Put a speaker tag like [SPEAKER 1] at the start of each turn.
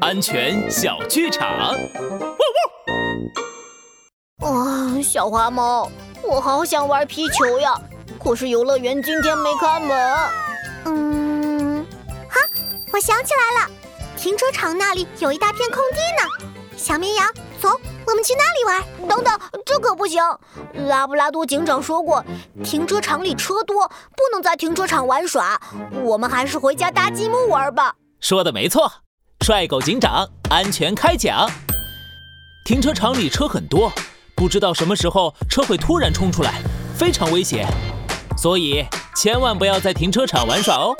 [SPEAKER 1] 安全小剧场。
[SPEAKER 2] 哇，小花猫，我好想玩皮球呀！可是游乐园今天没开门。
[SPEAKER 3] 嗯，好，我想起来了，停车场那里有一大片空地呢。小绵羊，走，我们去那里玩。
[SPEAKER 2] 等等，这可不行！拉布拉多警长说过，停车场里车多，不能在停车场玩耍。我们还是回家搭积木玩吧。
[SPEAKER 1] 说的没错，帅狗警长，安全开讲。停车场里车很多，不知道什么时候车会突然冲出来，非常危险，所以千万不要在停车场玩耍哦。